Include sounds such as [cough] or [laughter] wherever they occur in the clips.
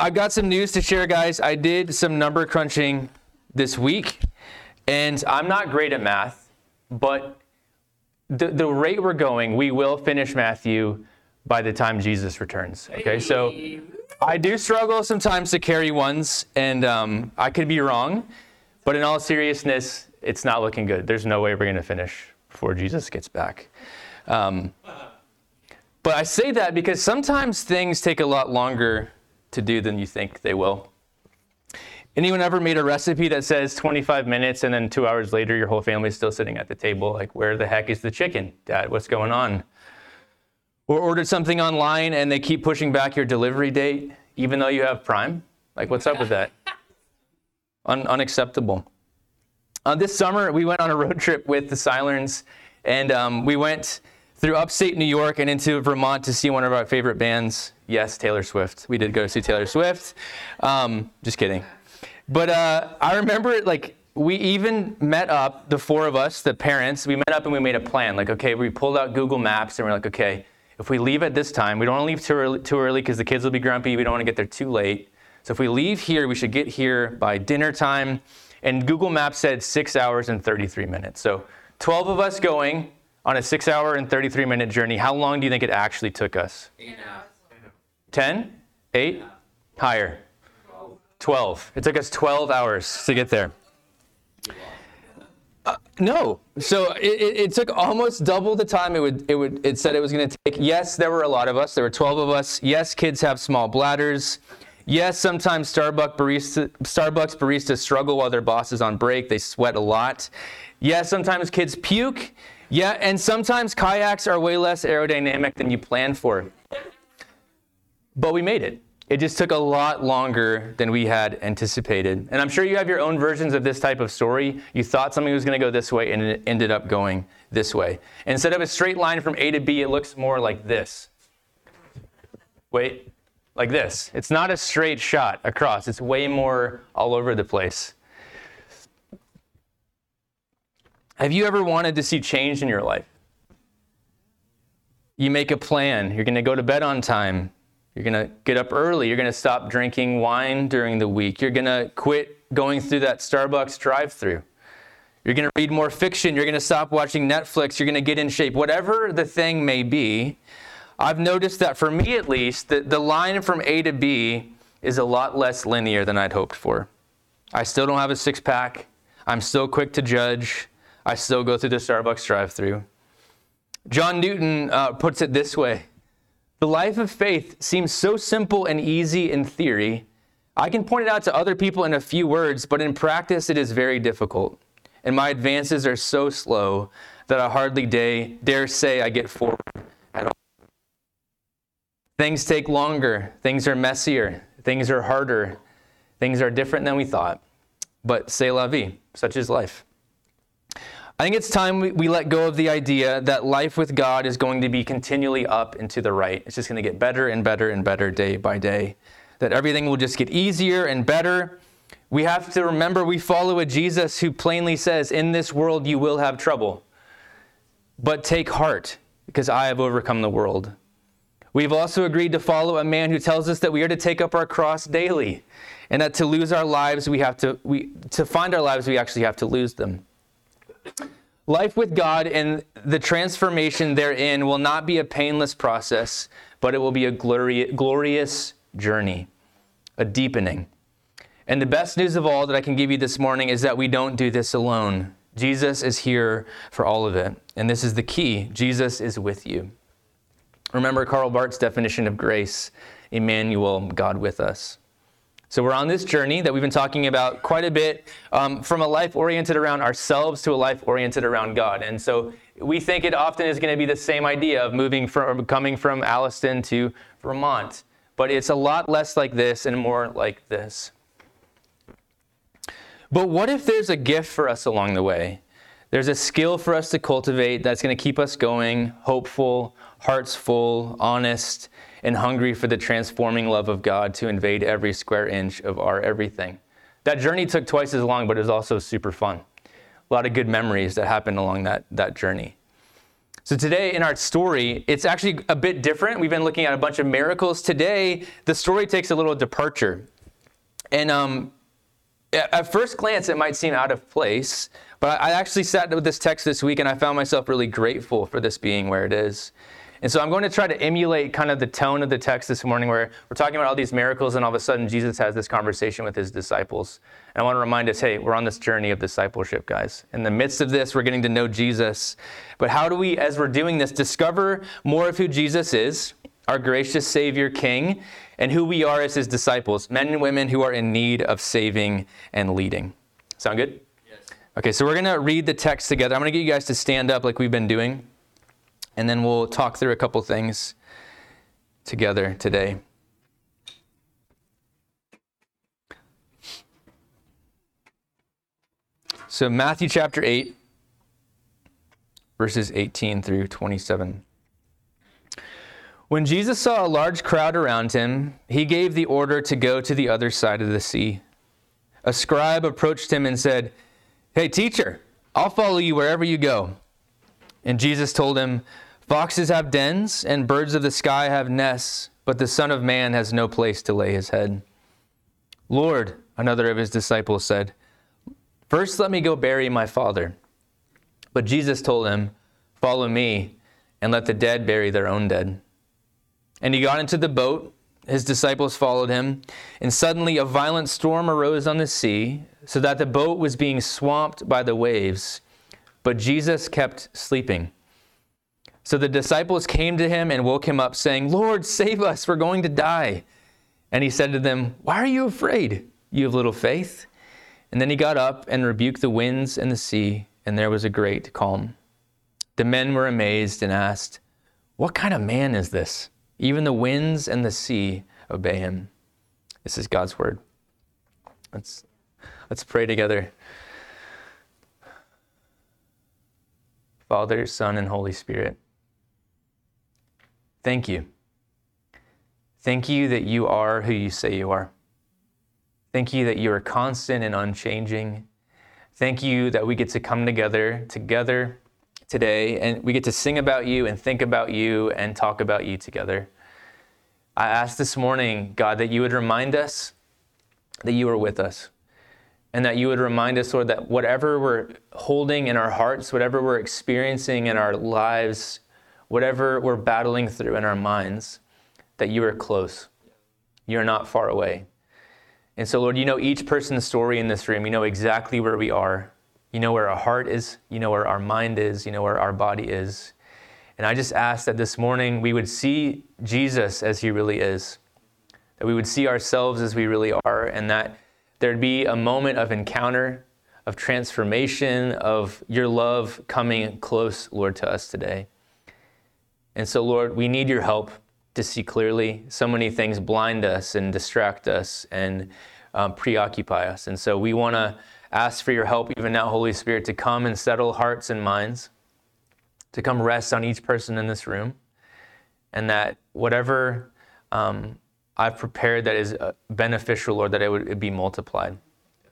I've got some news to share, guys. I did some number crunching this week, and I'm not great at math, but the, the rate we're going, we will finish Matthew by the time Jesus returns. Okay, so I do struggle sometimes to carry ones, and um, I could be wrong, but in all seriousness, it's not looking good. There's no way we're going to finish before Jesus gets back. Um, but I say that because sometimes things take a lot longer to do than you think they will. Anyone ever made a recipe that says 25 minutes and then two hours later your whole family's still sitting at the table? Like, where the heck is the chicken? Dad, what's going on? Or ordered something online and they keep pushing back your delivery date even though you have Prime? Like, what's up with that? [laughs] Un- unacceptable. Uh, this summer, we went on a road trip with the Silerns and um, we went through upstate New York and into Vermont to see one of our favorite bands. Yes, Taylor Swift. We did go see Taylor Swift. Um, just kidding. But uh, I remember, like, we even met up, the four of us, the parents, we met up and we made a plan. Like, okay, we pulled out Google Maps and we're like, okay, if we leave at this time, we don't want to leave too early too early because the kids will be grumpy. We don't want to get there too late. So if we leave here, we should get here by dinner time. And Google Maps said six hours and 33 minutes. So 12 of us going, on a six hour and 33 minute journey, how long do you think it actually took us? 10? 8? Higher. 12. It took us 12 hours to get there. Uh, no. So it, it, it, took almost double the time it would, it would, it said it was going to take. Yes, there were a lot of us. There were 12 of us. Yes, kids have small bladders. Yes, sometimes Starbucks, barista, Starbucks baristas struggle while their boss is on break. They sweat a lot. Yes, sometimes kids puke. Yeah, and sometimes kayaks are way less aerodynamic than you planned for. But we made it. It just took a lot longer than we had anticipated. And I'm sure you have your own versions of this type of story. You thought something was going to go this way, and it ended up going this way. Instead of a straight line from A to B, it looks more like this. Wait, like this. It's not a straight shot across, it's way more all over the place. Have you ever wanted to see change in your life? You make a plan. You're going to go to bed on time. You're going to get up early. You're going to stop drinking wine during the week. You're going to quit going through that Starbucks drive through. You're going to read more fiction. You're going to stop watching Netflix. You're going to get in shape. Whatever the thing may be, I've noticed that for me at least, the, the line from A to B is a lot less linear than I'd hoped for. I still don't have a six pack. I'm still quick to judge. I still go through the Starbucks drive through. John Newton uh, puts it this way The life of faith seems so simple and easy in theory. I can point it out to other people in a few words, but in practice, it is very difficult. And my advances are so slow that I hardly day, dare say I get forward at all. Things take longer, things are messier, things are harder, things are different than we thought. But c'est la vie, such is life. I think it's time we, we let go of the idea that life with God is going to be continually up and to the right. It's just going to get better and better and better day by day. That everything will just get easier and better. We have to remember we follow a Jesus who plainly says, In this world you will have trouble. But take heart, because I have overcome the world. We've also agreed to follow a man who tells us that we are to take up our cross daily, and that to lose our lives, we have to, we, to find our lives, we actually have to lose them. Life with God and the transformation therein will not be a painless process, but it will be a glorious journey, a deepening. And the best news of all that I can give you this morning is that we don't do this alone. Jesus is here for all of it. And this is the key Jesus is with you. Remember Karl Barth's definition of grace Emmanuel, God with us. So we're on this journey that we've been talking about quite a bit um, from a life oriented around ourselves to a life oriented around God. And so we think it often is going to be the same idea of moving from coming from Alliston to Vermont. But it's a lot less like this and more like this. But what if there's a gift for us along the way? There's a skill for us to cultivate that's going to keep us going, hopeful, hearts full, honest, and hungry for the transforming love of God to invade every square inch of our everything. That journey took twice as long, but it was also super fun. A lot of good memories that happened along that, that journey. So today in our story, it's actually a bit different. We've been looking at a bunch of miracles. Today, the story takes a little departure. And um, at first glance, it might seem out of place, but I actually sat with this text this week and I found myself really grateful for this being where it is. And so I'm going to try to emulate kind of the tone of the text this morning where we're talking about all these miracles and all of a sudden Jesus has this conversation with his disciples. And I want to remind us hey, we're on this journey of discipleship, guys. In the midst of this, we're getting to know Jesus. But how do we, as we're doing this, discover more of who Jesus is, our gracious Savior King, and who we are as his disciples, men and women who are in need of saving and leading? Sound good? Okay, so we're going to read the text together. I'm going to get you guys to stand up like we've been doing and then we'll talk through a couple things together today. So, Matthew chapter 8, verses 18 through 27. When Jesus saw a large crowd around him, he gave the order to go to the other side of the sea. A scribe approached him and said, Hey, teacher, I'll follow you wherever you go. And Jesus told him, Foxes have dens, and birds of the sky have nests, but the Son of Man has no place to lay his head. Lord, another of his disciples said, First let me go bury my father. But Jesus told him, Follow me, and let the dead bury their own dead. And he got into the boat. His disciples followed him, and suddenly a violent storm arose on the sea, so that the boat was being swamped by the waves. But Jesus kept sleeping. So the disciples came to him and woke him up, saying, Lord, save us, we're going to die. And he said to them, Why are you afraid, you have little faith? And then he got up and rebuked the winds and the sea, and there was a great calm. The men were amazed and asked, What kind of man is this? Even the winds and the sea obey him. This is God's word. Let's, let's pray together. Father, Son, and Holy Spirit. Thank you. Thank you that you are who you say you are. Thank you that you are constant and unchanging. Thank you that we get to come together together today and we get to sing about you and think about you and talk about you together. I ask this morning, God, that you would remind us that you are with us and that you would remind us, Lord, that whatever we're holding in our hearts, whatever we're experiencing in our lives, whatever we're battling through in our minds, that you are close. You're not far away. And so, Lord, you know each person's story in this room. You know exactly where we are. You know where our heart is. You know where our mind is. You know where our body is. And I just ask that this morning we would see Jesus as he really is, that we would see ourselves as we really are, and that there'd be a moment of encounter, of transformation, of your love coming close, Lord, to us today. And so, Lord, we need your help to see clearly. So many things blind us and distract us and um, preoccupy us. And so we want to ask for your help even now, Holy Spirit, to come and settle hearts and minds, to come rest on each person in this room, and that whatever um, I've prepared that is uh, beneficial, Lord, that it would be multiplied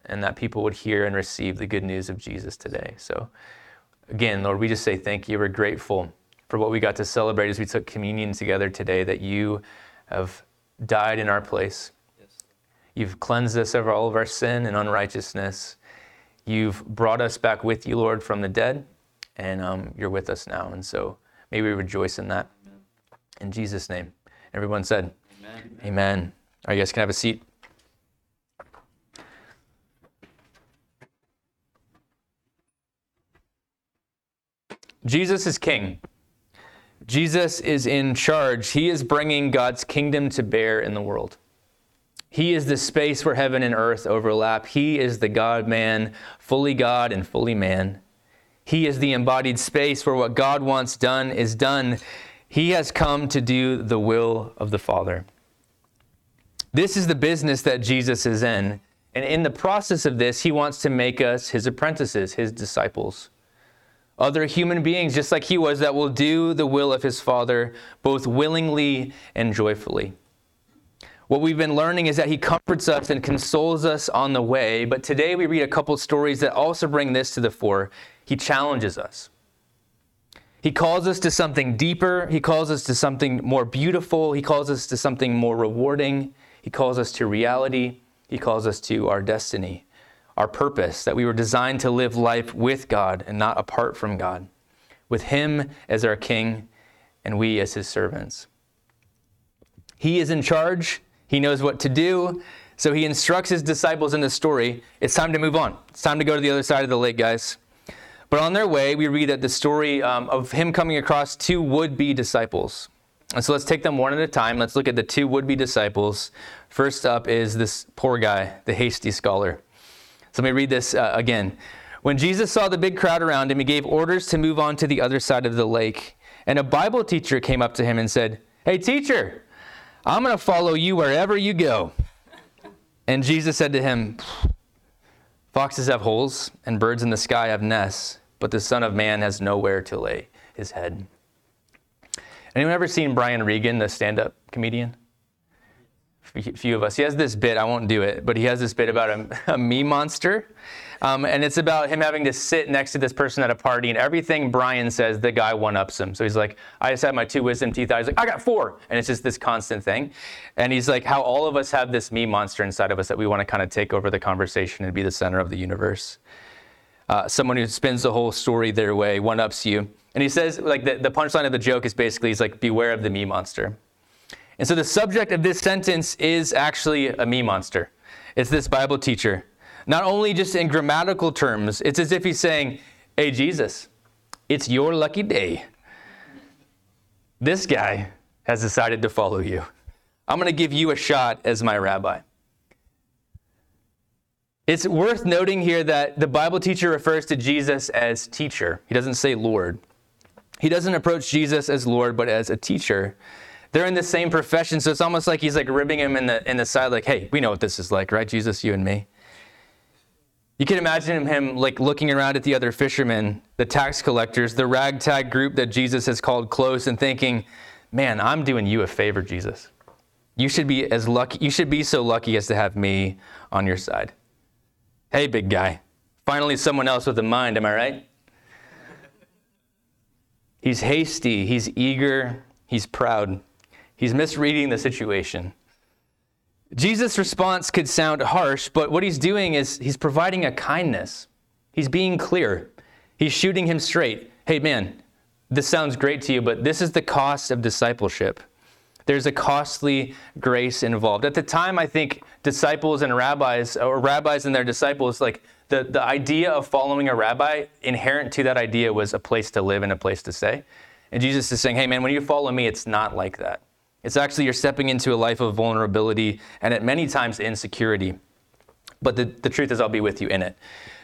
and that people would hear and receive the good news of Jesus today. So, again, Lord, we just say thank you. We're grateful for what we got to celebrate as we took communion together today, that you have died in our place. Yes. You've cleansed us of all of our sin and unrighteousness. You've brought us back with you, Lord, from the dead, and um, you're with us now. And so may we rejoice in that. In Jesus' name. Everyone said, Amen. Amen. All right, you guys can have a seat. Jesus is king. Jesus is in charge. He is bringing God's kingdom to bear in the world. He is the space where heaven and earth overlap. He is the God man, fully God and fully man. He is the embodied space where what God wants done is done. He has come to do the will of the Father. This is the business that Jesus is in. And in the process of this, he wants to make us his apprentices, his disciples other human beings, just like he was, that will do the will of his Father both willingly and joyfully. What we've been learning is that he comforts us and consoles us on the way, but today we read a couple stories that also bring this to the fore. He challenges us. He calls us to something deeper. He calls us to something more beautiful. He calls us to something more rewarding. He calls us to reality. He calls us to our destiny, our purpose, that we were designed to live life with God and not apart from God, with Him as our King and we as His servants. He is in charge, He knows what to do. So he instructs his disciples in the story it's time to move on. It's time to go to the other side of the lake, guys. But on their way, we read that the story um, of him coming across two would be disciples. And so let's take them one at a time. Let's look at the two would be disciples. First up is this poor guy, the hasty scholar. So let me read this uh, again. When Jesus saw the big crowd around him, he gave orders to move on to the other side of the lake. And a Bible teacher came up to him and said, Hey, teacher, I'm going to follow you wherever you go. And Jesus said to him, Foxes have holes, and birds in the sky have nests, but the Son of Man has nowhere to lay his head. Anyone ever seen Brian Regan, the stand up comedian? A few of us. He has this bit, I won't do it, but he has this bit about a, [laughs] a me monster. Um, and it's about him having to sit next to this person at a party, and everything Brian says, the guy one ups him. So he's like, I just had my two wisdom teeth out. He's like, I got four. And it's just this constant thing. And he's like, how all of us have this me monster inside of us that we want to kind of take over the conversation and be the center of the universe. Uh, someone who spins the whole story their way, one ups you. And he says, like, the, the punchline of the joke is basically, he's like, beware of the me monster. And so the subject of this sentence is actually a me monster. It's this Bible teacher. Not only just in grammatical terms, it's as if he's saying, Hey, Jesus, it's your lucky day. This guy has decided to follow you. I'm going to give you a shot as my rabbi. It's worth noting here that the Bible teacher refers to Jesus as teacher. He doesn't say Lord. He doesn't approach Jesus as Lord, but as a teacher. They're in the same profession, so it's almost like he's like ribbing him in the in the side, like, "Hey, we know what this is like, right? Jesus, you and me." You can imagine him like looking around at the other fishermen, the tax collectors, the ragtag group that Jesus has called close, and thinking, "Man, I'm doing you a favor, Jesus. You should be as lucky. You should be so lucky as to have me on your side." Hey, big guy. Finally, someone else with a mind. Am I right? He's hasty, he's eager, he's proud. He's misreading the situation. Jesus' response could sound harsh, but what he's doing is he's providing a kindness. He's being clear. He's shooting him straight. Hey, man, this sounds great to you, but this is the cost of discipleship. There's a costly grace involved. At the time, I think disciples and rabbis, or rabbis and their disciples, like the, the idea of following a rabbi, inherent to that idea was a place to live and a place to stay. And Jesus is saying, hey, man, when you follow me, it's not like that. It's actually you're stepping into a life of vulnerability and at many times insecurity. But the, the truth is, I'll be with you in it.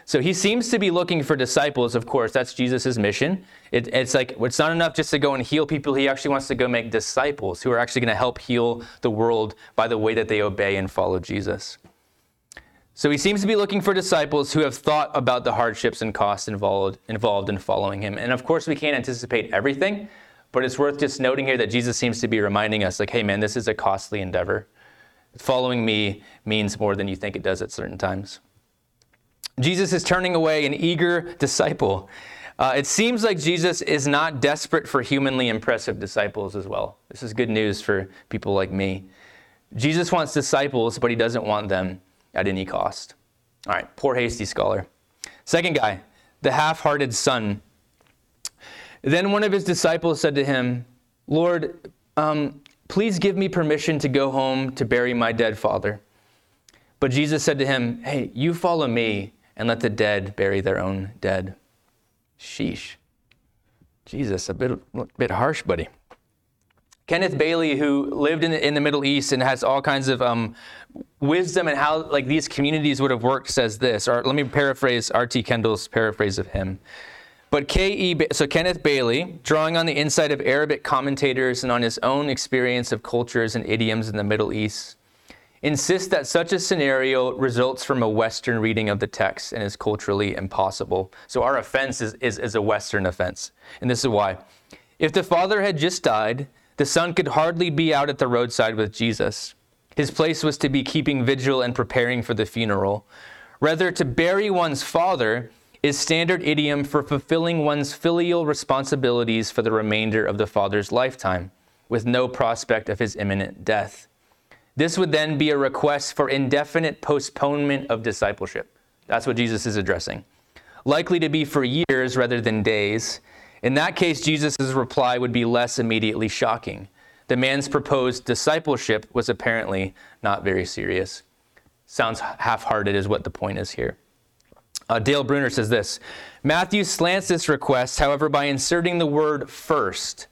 So he seems to be looking for disciples, of course. That's Jesus' mission. It, it's like it's not enough just to go and heal people. He actually wants to go make disciples who are actually going to help heal the world by the way that they obey and follow Jesus. So he seems to be looking for disciples who have thought about the hardships and costs involved, involved in following him. And of course, we can't anticipate everything, but it's worth just noting here that Jesus seems to be reminding us, like, hey, man, this is a costly endeavor. Following me means more than you think it does at certain times. Jesus is turning away an eager disciple. Uh, it seems like Jesus is not desperate for humanly impressive disciples as well. This is good news for people like me. Jesus wants disciples, but he doesn't want them at any cost. All right, poor hasty scholar. Second guy, the half hearted son. Then one of his disciples said to him, Lord, um, please give me permission to go home to bury my dead father. But Jesus said to him, Hey, you follow me and let the dead bury their own dead. Sheesh. Jesus, a bit, a bit harsh, buddy. Kenneth Bailey, who lived in the, in the Middle East and has all kinds of um, wisdom and how like these communities would have worked, says this. Or let me paraphrase R.T. Kendall's paraphrase of him. But K.E. Ba- so Kenneth Bailey, drawing on the insight of Arabic commentators and on his own experience of cultures and idioms in the Middle East, insists that such a scenario results from a Western reading of the text and is culturally impossible. So our offense is, is, is a Western offense. And this is why. If the father had just died, the son could hardly be out at the roadside with Jesus. His place was to be keeping vigil and preparing for the funeral. Rather, to bury one's father is standard idiom for fulfilling one's filial responsibilities for the remainder of the father's lifetime, with no prospect of his imminent death. This would then be a request for indefinite postponement of discipleship. That's what Jesus is addressing. Likely to be for years rather than days. In that case, Jesus' reply would be less immediately shocking. The man's proposed discipleship was apparently not very serious. Sounds half hearted, is what the point is here. Uh, Dale Bruner says this Matthew slants this request, however, by inserting the word first.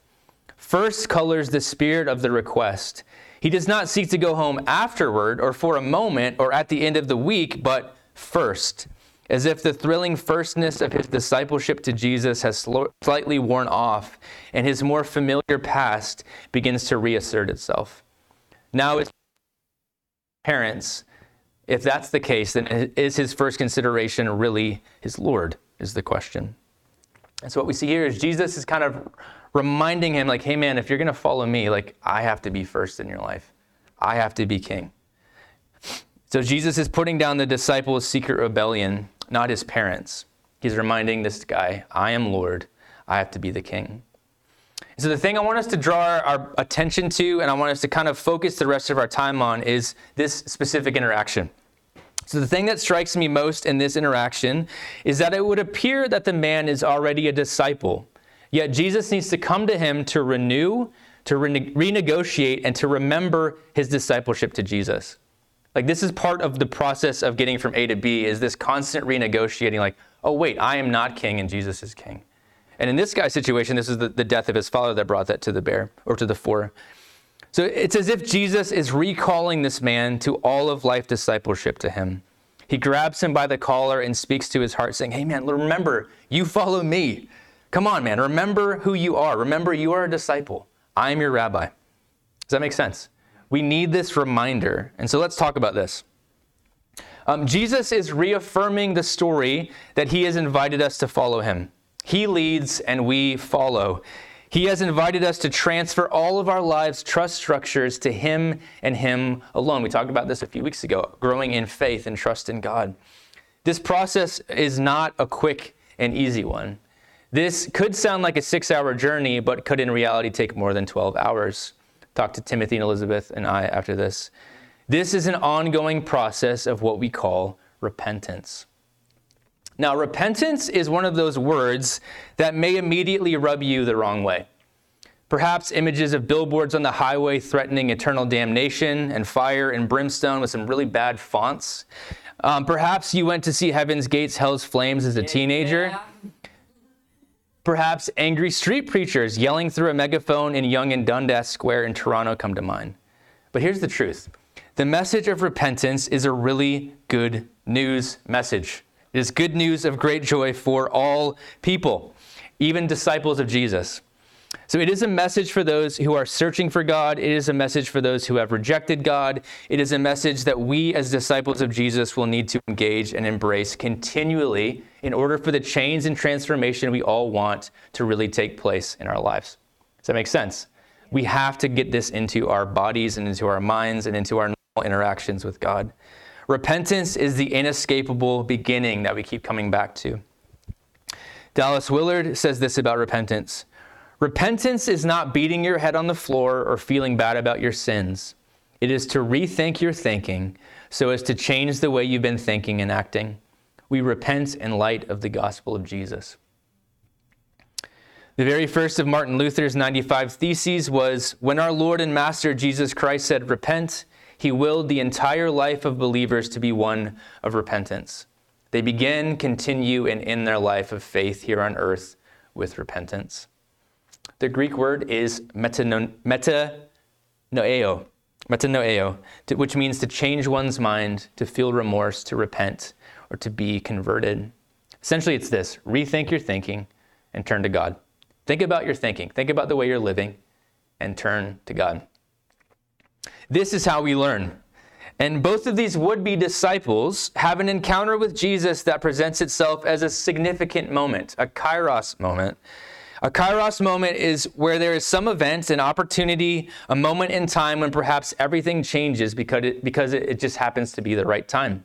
First colors the spirit of the request. He does not seek to go home afterward or for a moment or at the end of the week, but first, as if the thrilling firstness of his discipleship to Jesus has slightly worn off and his more familiar past begins to reassert itself. Now, as parents, if that's the case, then is his first consideration really his Lord? Is the question. And so what we see here is Jesus is kind of reminding him, like, hey man, if you're going to follow me, like, I have to be first in your life. I have to be king. So Jesus is putting down the disciples' secret rebellion, not his parents. He's reminding this guy, I am Lord. I have to be the king. So the thing I want us to draw our attention to and I want us to kind of focus the rest of our time on is this specific interaction. So, the thing that strikes me most in this interaction is that it would appear that the man is already a disciple, yet Jesus needs to come to him to renew, to rene- renegotiate, and to remember his discipleship to Jesus. Like, this is part of the process of getting from A to B, is this constant renegotiating, like, oh, wait, I am not king and Jesus is king. And in this guy's situation, this is the, the death of his father that brought that to the bear or to the fore. So it's as if Jesus is recalling this man to all of life discipleship to him. He grabs him by the collar and speaks to his heart, saying, Hey, man, remember, you follow me. Come on, man, remember who you are. Remember, you are a disciple. I am your rabbi. Does that make sense? We need this reminder. And so let's talk about this. Um, Jesus is reaffirming the story that he has invited us to follow him. He leads and we follow. He has invited us to transfer all of our lives' trust structures to Him and Him alone. We talked about this a few weeks ago growing in faith and trust in God. This process is not a quick and easy one. This could sound like a six hour journey, but could in reality take more than 12 hours. Talk to Timothy and Elizabeth and I after this. This is an ongoing process of what we call repentance. Now, repentance is one of those words that may immediately rub you the wrong way. Perhaps images of billboards on the highway threatening eternal damnation and fire and brimstone with some really bad fonts. Um, perhaps you went to see Heaven's Gates, Hell's Flames as a teenager. Perhaps angry street preachers yelling through a megaphone in Yonge and Dundas Square in Toronto come to mind. But here's the truth the message of repentance is a really good news message. It is good news of great joy for all people, even disciples of Jesus. So it is a message for those who are searching for God. It is a message for those who have rejected God. It is a message that we, as disciples of Jesus, will need to engage and embrace continually in order for the change and transformation we all want to really take place in our lives. Does that make sense? We have to get this into our bodies and into our minds and into our normal interactions with God. Repentance is the inescapable beginning that we keep coming back to. Dallas Willard says this about repentance Repentance is not beating your head on the floor or feeling bad about your sins. It is to rethink your thinking so as to change the way you've been thinking and acting. We repent in light of the gospel of Jesus. The very first of Martin Luther's 95 Theses was When our Lord and Master Jesus Christ said, Repent, he willed the entire life of believers to be one of repentance. They begin, continue, and end their life of faith here on earth with repentance. The Greek word is metanoeo, metanoeo, which means to change one's mind, to feel remorse, to repent, or to be converted. Essentially, it's this rethink your thinking and turn to God. Think about your thinking, think about the way you're living, and turn to God. This is how we learn. And both of these would be disciples have an encounter with Jesus that presents itself as a significant moment, a kairos moment. A kairos moment is where there is some event, an opportunity, a moment in time when perhaps everything changes because it, because it just happens to be the right time.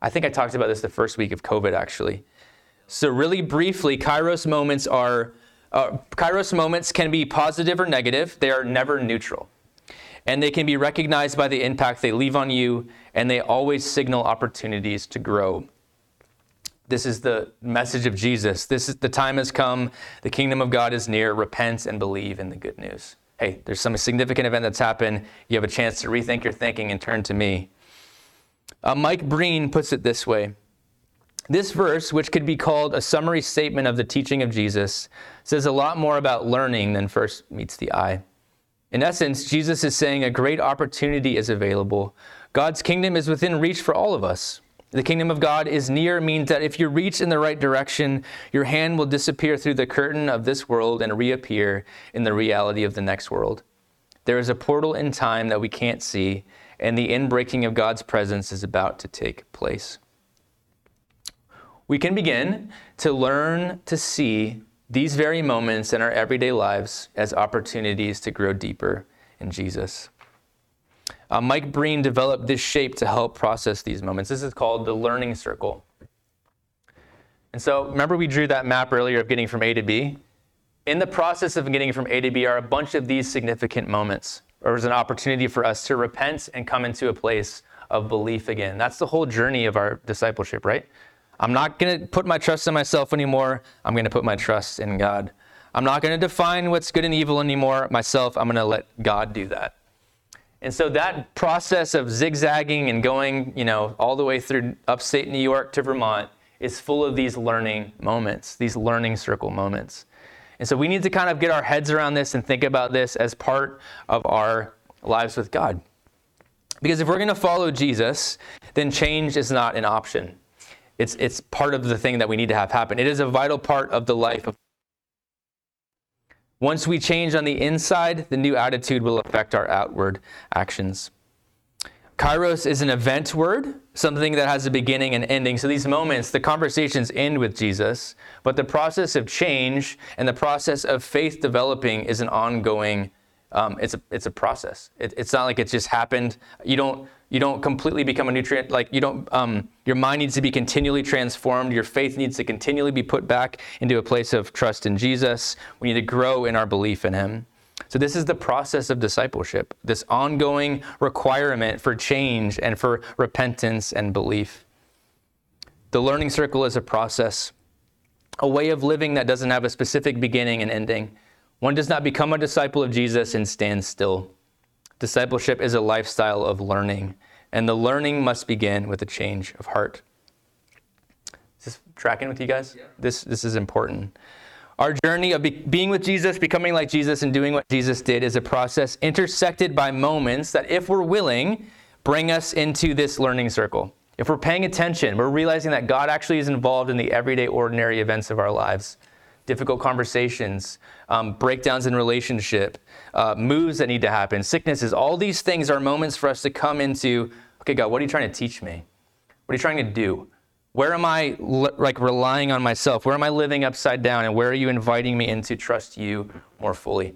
I think I talked about this the first week of COVID, actually. So, really briefly, Kairos moments are uh, Kairos moments can be positive or negative. They are never neutral. And they can be recognized by the impact they leave on you, and they always signal opportunities to grow. This is the message of Jesus. This is the time has come. The kingdom of God is near. Repent and believe in the good news. Hey, there's some significant event that's happened. You have a chance to rethink your thinking and turn to me. Uh, Mike Breen puts it this way this verse, which could be called a summary statement of the teaching of Jesus, says a lot more about learning than first meets the eye. In essence, Jesus is saying a great opportunity is available. God's kingdom is within reach for all of us. The kingdom of God is near means that if you reach in the right direction, your hand will disappear through the curtain of this world and reappear in the reality of the next world. There is a portal in time that we can't see, and the inbreaking of God's presence is about to take place we can begin to learn to see these very moments in our everyday lives as opportunities to grow deeper in Jesus. Uh, Mike Breen developed this shape to help process these moments. This is called the learning circle. And so, remember, we drew that map earlier of getting from A to B? In the process of getting from A to B are a bunch of these significant moments. or was an opportunity for us to repent and come into a place of belief again. That's the whole journey of our discipleship, right? I'm not going to put my trust in myself anymore. I'm going to put my trust in God. I'm not going to define what's good and evil anymore myself. I'm going to let God do that. And so that process of zigzagging and going, you know, all the way through upstate New York to Vermont is full of these learning moments, these learning circle moments. And so we need to kind of get our heads around this and think about this as part of our lives with God. Because if we're going to follow Jesus, then change is not an option. It's, it's part of the thing that we need to have happen. It is a vital part of the life of. Once we change on the inside, the new attitude will affect our outward actions. Kairos is an event word, something that has a beginning and ending. So these moments, the conversations end with Jesus, but the process of change and the process of faith developing is an ongoing. Um, it's a it's a process. It, it's not like it just happened. You don't you don't completely become a nutrient like you don't um, your mind needs to be continually transformed. Your faith needs to continually be put back into a place of trust in jesus. We need to grow in our belief in him. So this is the process of discipleship this ongoing requirement for change and for repentance and belief. The learning circle is a process a way of living that doesn't have a specific beginning and ending. One does not become a disciple of jesus and stand still Discipleship is a lifestyle of learning, and the learning must begin with a change of heart. Is this tracking with you guys? Yeah. This, this is important. Our journey of be- being with Jesus, becoming like Jesus, and doing what Jesus did is a process intersected by moments that, if we're willing, bring us into this learning circle. If we're paying attention, we're realizing that God actually is involved in the everyday, ordinary events of our lives difficult conversations, um, breakdowns in relationship, uh, moves that need to happen, sicknesses. All these things are moments for us to come into. Okay, God, what are you trying to teach me? What are you trying to do? Where am I like relying on myself? Where am I living upside down? And where are you inviting me in to trust you more fully?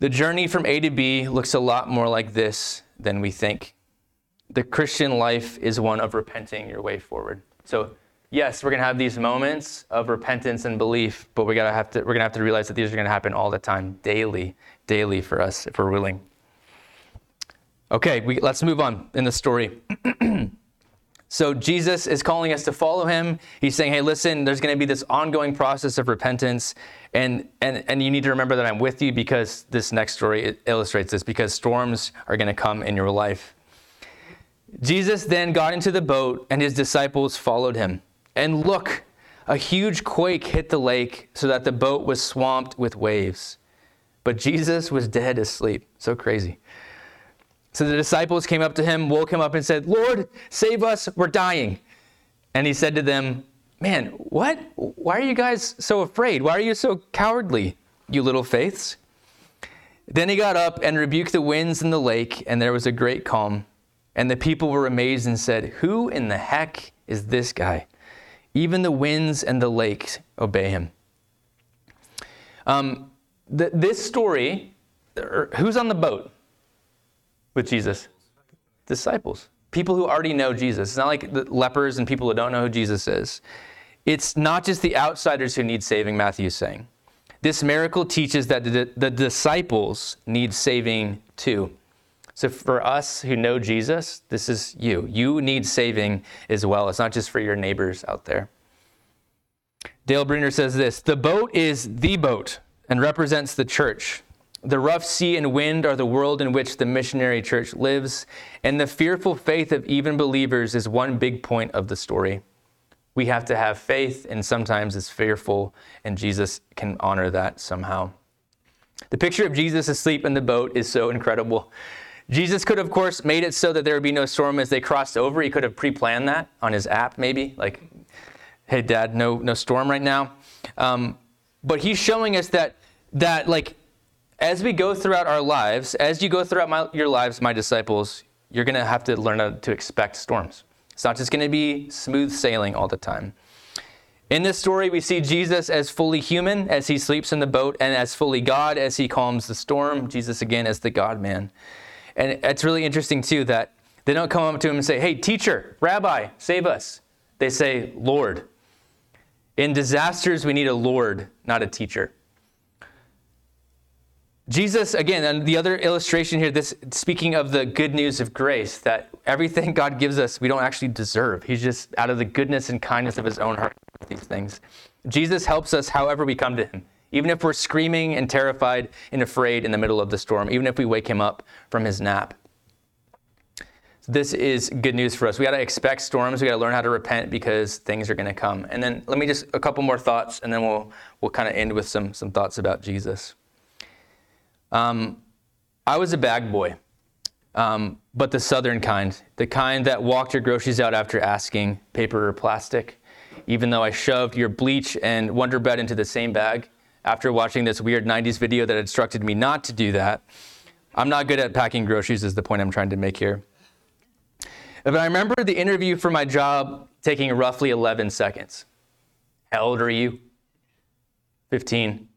The journey from A to B looks a lot more like this than we think. The Christian life is one of repenting your way forward. So yes, we're going to have these moments of repentance and belief, but we gotta have to, we're going to have to realize that these are going to happen all the time, daily, daily for us, if we're willing. Okay, we, let's move on in the story. [clears throat] so Jesus is calling us to follow him. He's saying, hey, listen, there's going to be this ongoing process of repentance, and, and, and you need to remember that I'm with you because this next story illustrates this, because storms are going to come in your life. Jesus then got into the boat, and his disciples followed him. And look, a huge quake hit the lake so that the boat was swamped with waves. But Jesus was dead asleep. So crazy. So the disciples came up to him, woke him up, and said, Lord, save us, we're dying. And he said to them, Man, what? Why are you guys so afraid? Why are you so cowardly, you little faiths? Then he got up and rebuked the winds in the lake, and there was a great calm. And the people were amazed and said, Who in the heck is this guy? Even the winds and the lakes obey him. Um, the, this story, er, who's on the boat with Jesus? Disciples. people who already know Jesus. It's not like the lepers and people who don't know who Jesus is. It's not just the outsiders who need saving, Matthew is saying. This miracle teaches that the, the disciples need saving too. So for us who know Jesus, this is you. You need saving as well. It's not just for your neighbors out there. Dale Bruner says this The boat is the boat and represents the church. The rough sea and wind are the world in which the missionary church lives, and the fearful faith of even believers is one big point of the story. We have to have faith, and sometimes it's fearful, and Jesus can honor that somehow. The picture of Jesus asleep in the boat is so incredible. Jesus could, of course, made it so that there would be no storm as they crossed over. He could have pre-planned that on his app, maybe, like, "Hey, Dad, no, no storm right now." Um, but he's showing us that that like as we go throughout our lives, as you go throughout my, your lives, my disciples, you're going to have to learn to expect storms. It's not just going to be smooth sailing all the time. In this story, we see Jesus as fully human as he sleeps in the boat, and as fully God as he calms the storm. Jesus, again, as the God man. And it's really interesting, too, that they don't come up to him and say, Hey, teacher, rabbi, save us. They say, Lord. In disasters, we need a Lord, not a teacher. Jesus, again, and the other illustration here, this speaking of the good news of grace, that everything [laughs] God gives us, we don't actually deserve. He's just out of the goodness and kindness of his own heart, these things. Jesus helps us however we come to him, even if we're screaming and terrified and afraid in the middle of the storm, even if we wake him up from his nap. This is good news for us. We got to expect storms. We got to learn how to repent because things are going to come. And then let me just a couple more thoughts, and then we'll we'll kind of end with some some thoughts about Jesus. Um, I was a bag boy, um, but the southern kind, the kind that walked your groceries out after asking paper or plastic, even though I shoved your bleach and Wonder Bread into the same bag after watching this weird 90s video that instructed me not to do that. I'm not good at packing groceries, is the point I'm trying to make here. But I remember the interview for my job taking roughly 11 seconds. How old are you? 15.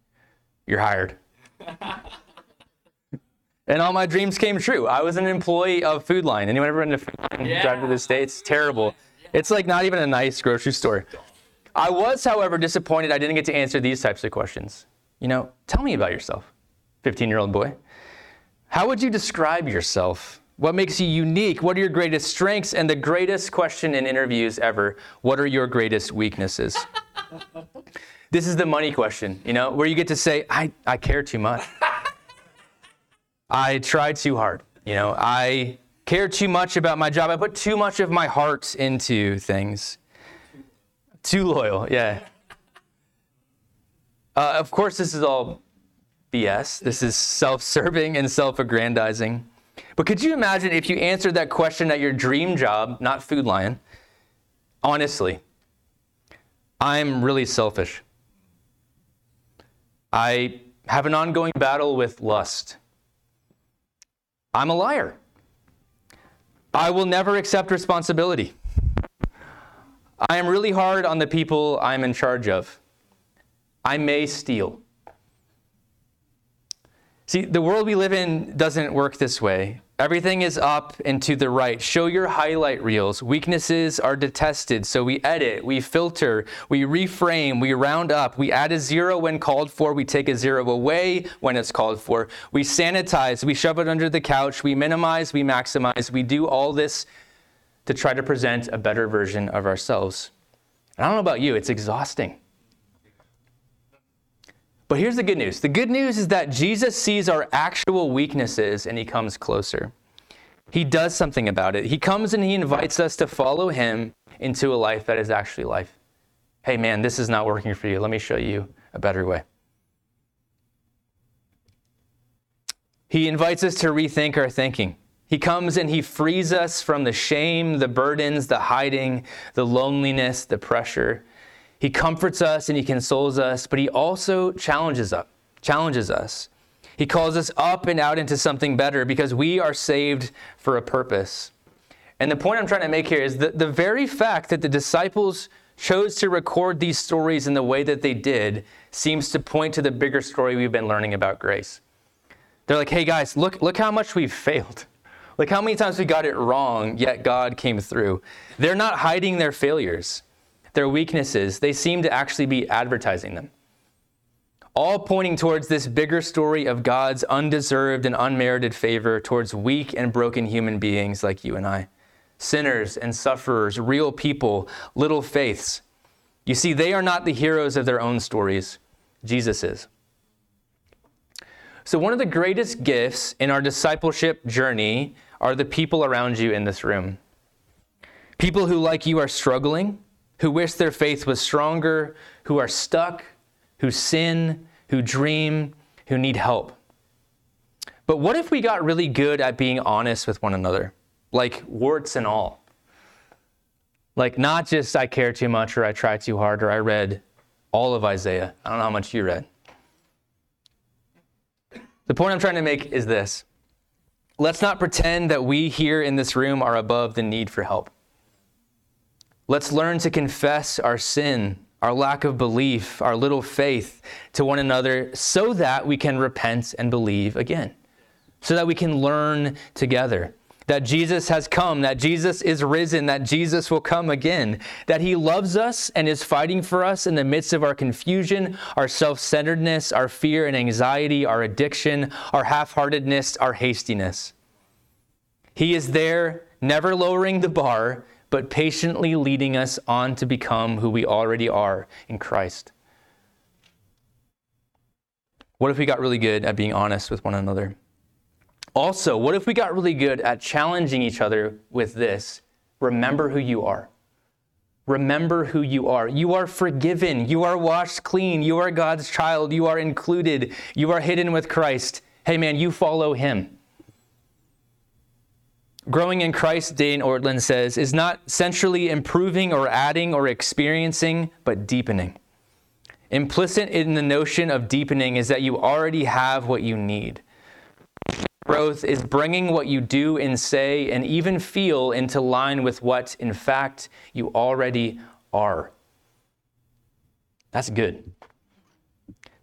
You're hired. [laughs] and all my dreams came true. I was an employee of Food Lion. Anyone ever been to Food Lion? Yeah. Drive to the States? Terrible. It's like not even a nice grocery store. I was, however, disappointed I didn't get to answer these types of questions. You know, tell me about yourself, 15 year old boy. How would you describe yourself? What makes you unique? What are your greatest strengths? And the greatest question in interviews ever what are your greatest weaknesses? [laughs] this is the money question, you know, where you get to say, I, I care too much. I try too hard. You know, I care too much about my job. I put too much of my heart into things. Too loyal, yeah. Uh, of course, this is all BS. This is self serving and self aggrandizing. But could you imagine if you answered that question at your dream job, not Food Lion, honestly? I'm really selfish. I have an ongoing battle with lust. I'm a liar. I will never accept responsibility. I am really hard on the people I'm in charge of. I may steal. See, the world we live in doesn't work this way. Everything is up and to the right. Show your highlight reels. Weaknesses are detested, so we edit, we filter, we reframe, we round up, we add a zero when called for, we take a zero away when it's called for. We sanitize, we shove it under the couch, we minimize, we maximize. We do all this to try to present a better version of ourselves. And I don't know about you, it's exhausting. But here's the good news the good news is that Jesus sees our actual weaknesses and he comes closer. He does something about it. He comes and he invites us to follow him into a life that is actually life. Hey, man, this is not working for you. Let me show you a better way. He invites us to rethink our thinking. He comes and he frees us from the shame, the burdens, the hiding, the loneliness, the pressure. He comforts us and he consoles us, but he also challenges us, challenges us. He calls us up and out into something better because we are saved for a purpose. And the point I'm trying to make here is that the very fact that the disciples chose to record these stories in the way that they did seems to point to the bigger story we've been learning about grace. They're like, hey guys, look, look how much we've failed. Like how many times we got it wrong, yet God came through. They're not hiding their failures, their weaknesses. They seem to actually be advertising them. All pointing towards this bigger story of God's undeserved and unmerited favor towards weak and broken human beings like you and I. Sinners and sufferers, real people, little faiths. You see, they are not the heroes of their own stories. Jesus is. So, one of the greatest gifts in our discipleship journey are the people around you in this room. People who, like you, are struggling, who wish their faith was stronger, who are stuck, who sin, who dream, who need help. But what if we got really good at being honest with one another, like warts and all? Like, not just I care too much or I try too hard or I read all of Isaiah. I don't know how much you read. The point I'm trying to make is this let's not pretend that we here in this room are above the need for help. Let's learn to confess our sin, our lack of belief, our little faith to one another so that we can repent and believe again, so that we can learn together that Jesus has come, that Jesus is risen, that Jesus will come again, that he loves us and is fighting for us in the midst of our confusion, our self centeredness, our fear and anxiety, our addiction, our half heartedness, our hastiness. He is there, never lowering the bar, but patiently leading us on to become who we already are in Christ. What if we got really good at being honest with one another? Also, what if we got really good at challenging each other with this? Remember who you are. Remember who you are. You are forgiven. You are washed clean. You are God's child. You are included. You are hidden with Christ. Hey, man, you follow him. Growing in Christ, Dane Ortlund says, is not centrally improving or adding or experiencing, but deepening. Implicit in the notion of deepening is that you already have what you need. Growth is bringing what you do and say and even feel into line with what, in fact, you already are. That's good.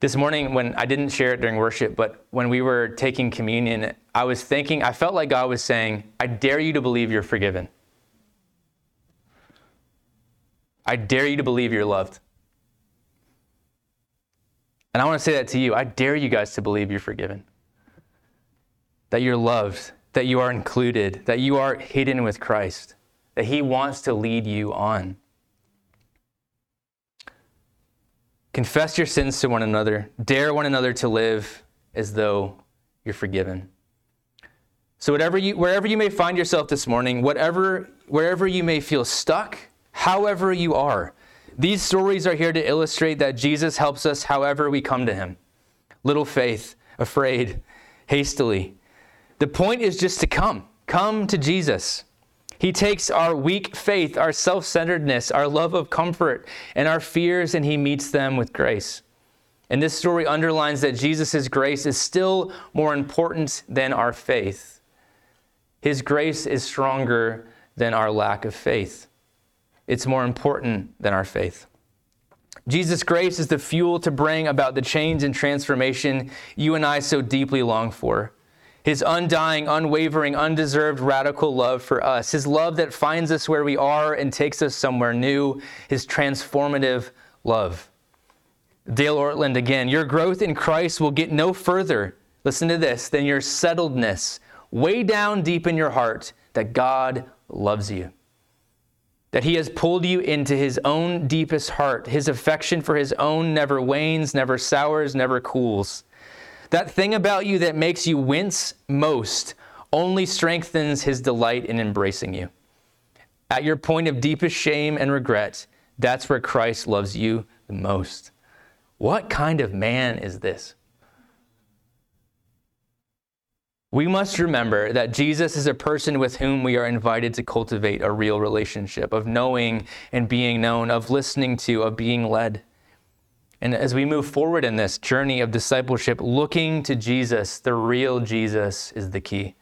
This morning, when I didn't share it during worship, but when we were taking communion, I was thinking, I felt like God was saying, I dare you to believe you're forgiven. I dare you to believe you're loved. And I want to say that to you. I dare you guys to believe you're forgiven that you're loved, that you are included, that you are hidden with Christ, that He wants to lead you on. Confess your sins to one another, dare one another to live as though you're forgiven. So whatever you wherever you may find yourself this morning, whatever wherever you may feel stuck, however you are, these stories are here to illustrate that Jesus helps us however we come to him. Little faith, afraid, hastily, the point is just to come. Come to Jesus. He takes our weak faith, our self centeredness, our love of comfort, and our fears, and He meets them with grace. And this story underlines that Jesus' grace is still more important than our faith. His grace is stronger than our lack of faith, it's more important than our faith. Jesus' grace is the fuel to bring about the change and transformation you and I so deeply long for his undying, unwavering, undeserved radical love for us, his love that finds us where we are and takes us somewhere new, his transformative love. Dane Ortlund again, your growth in Christ will get no further, listen to this, than your settledness, way down deep in your heart, that God loves you. That he has pulled you into his own deepest heart. His affection for his own never wanes, never sours, never cools. That thing about you that makes you wince most only strengthens his delight in embracing you. At your point of deepest shame and regret, that's where Christ loves you the most. What kind of man is this? We must remember that Jesus is a person with whom we are invited to cultivate a real relationship of knowing and being known, of listening to, of being led. And as we move forward in this journey of discipleship, looking to Jesus, the real Jesus, is the key.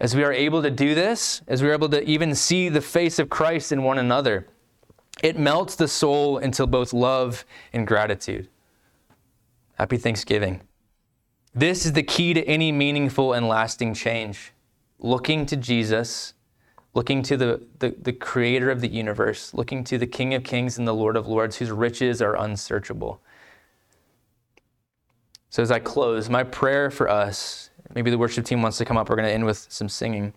As we are able to do this, as we are able to even see the face of Christ in one another, it melts the soul into both love and gratitude. Happy Thanksgiving. This is the key to any meaningful and lasting change. Looking to Jesus, looking to the, the, the, creator of the universe, looking to the King of Kings and the Lord of Lords, whose riches are unsearchable. So, as I close, my prayer for us, maybe the worship team wants to come up, we're going to end with some singing.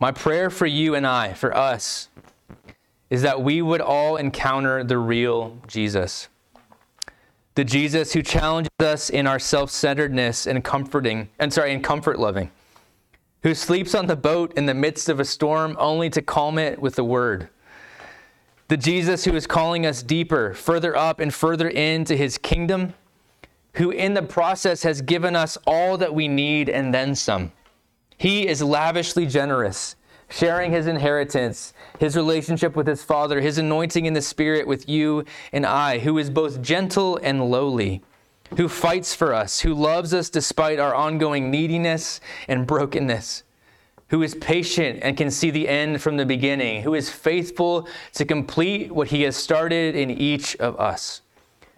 My prayer for you and I, for us, is that we would all encounter the real Jesus. The Jesus who challenges us in our self-centeredness and comforting, and sorry, in comfort loving. Who sleeps on the boat in the midst of a storm only to calm it with the word. The Jesus who is calling us deeper, further up and further into his kingdom, who in the process has given us all that we need and then some. He is lavishly generous sharing his inheritance, his relationship with his Father, his anointing in the Spirit with you and I, who is both gentle and lowly, who fights for us, who loves us despite our ongoing neediness and brokenness, who is patient and can see the end from the beginning, who is faithful to complete what he has started in each of us,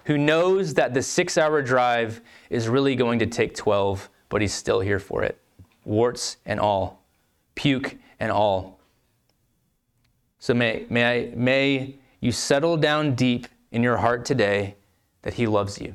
who knows that the six hour drive is really going to take 12, but he's still here for it, warts and all, puke and all. So may, may, I, may you settle down deep in your heart today that He loves you.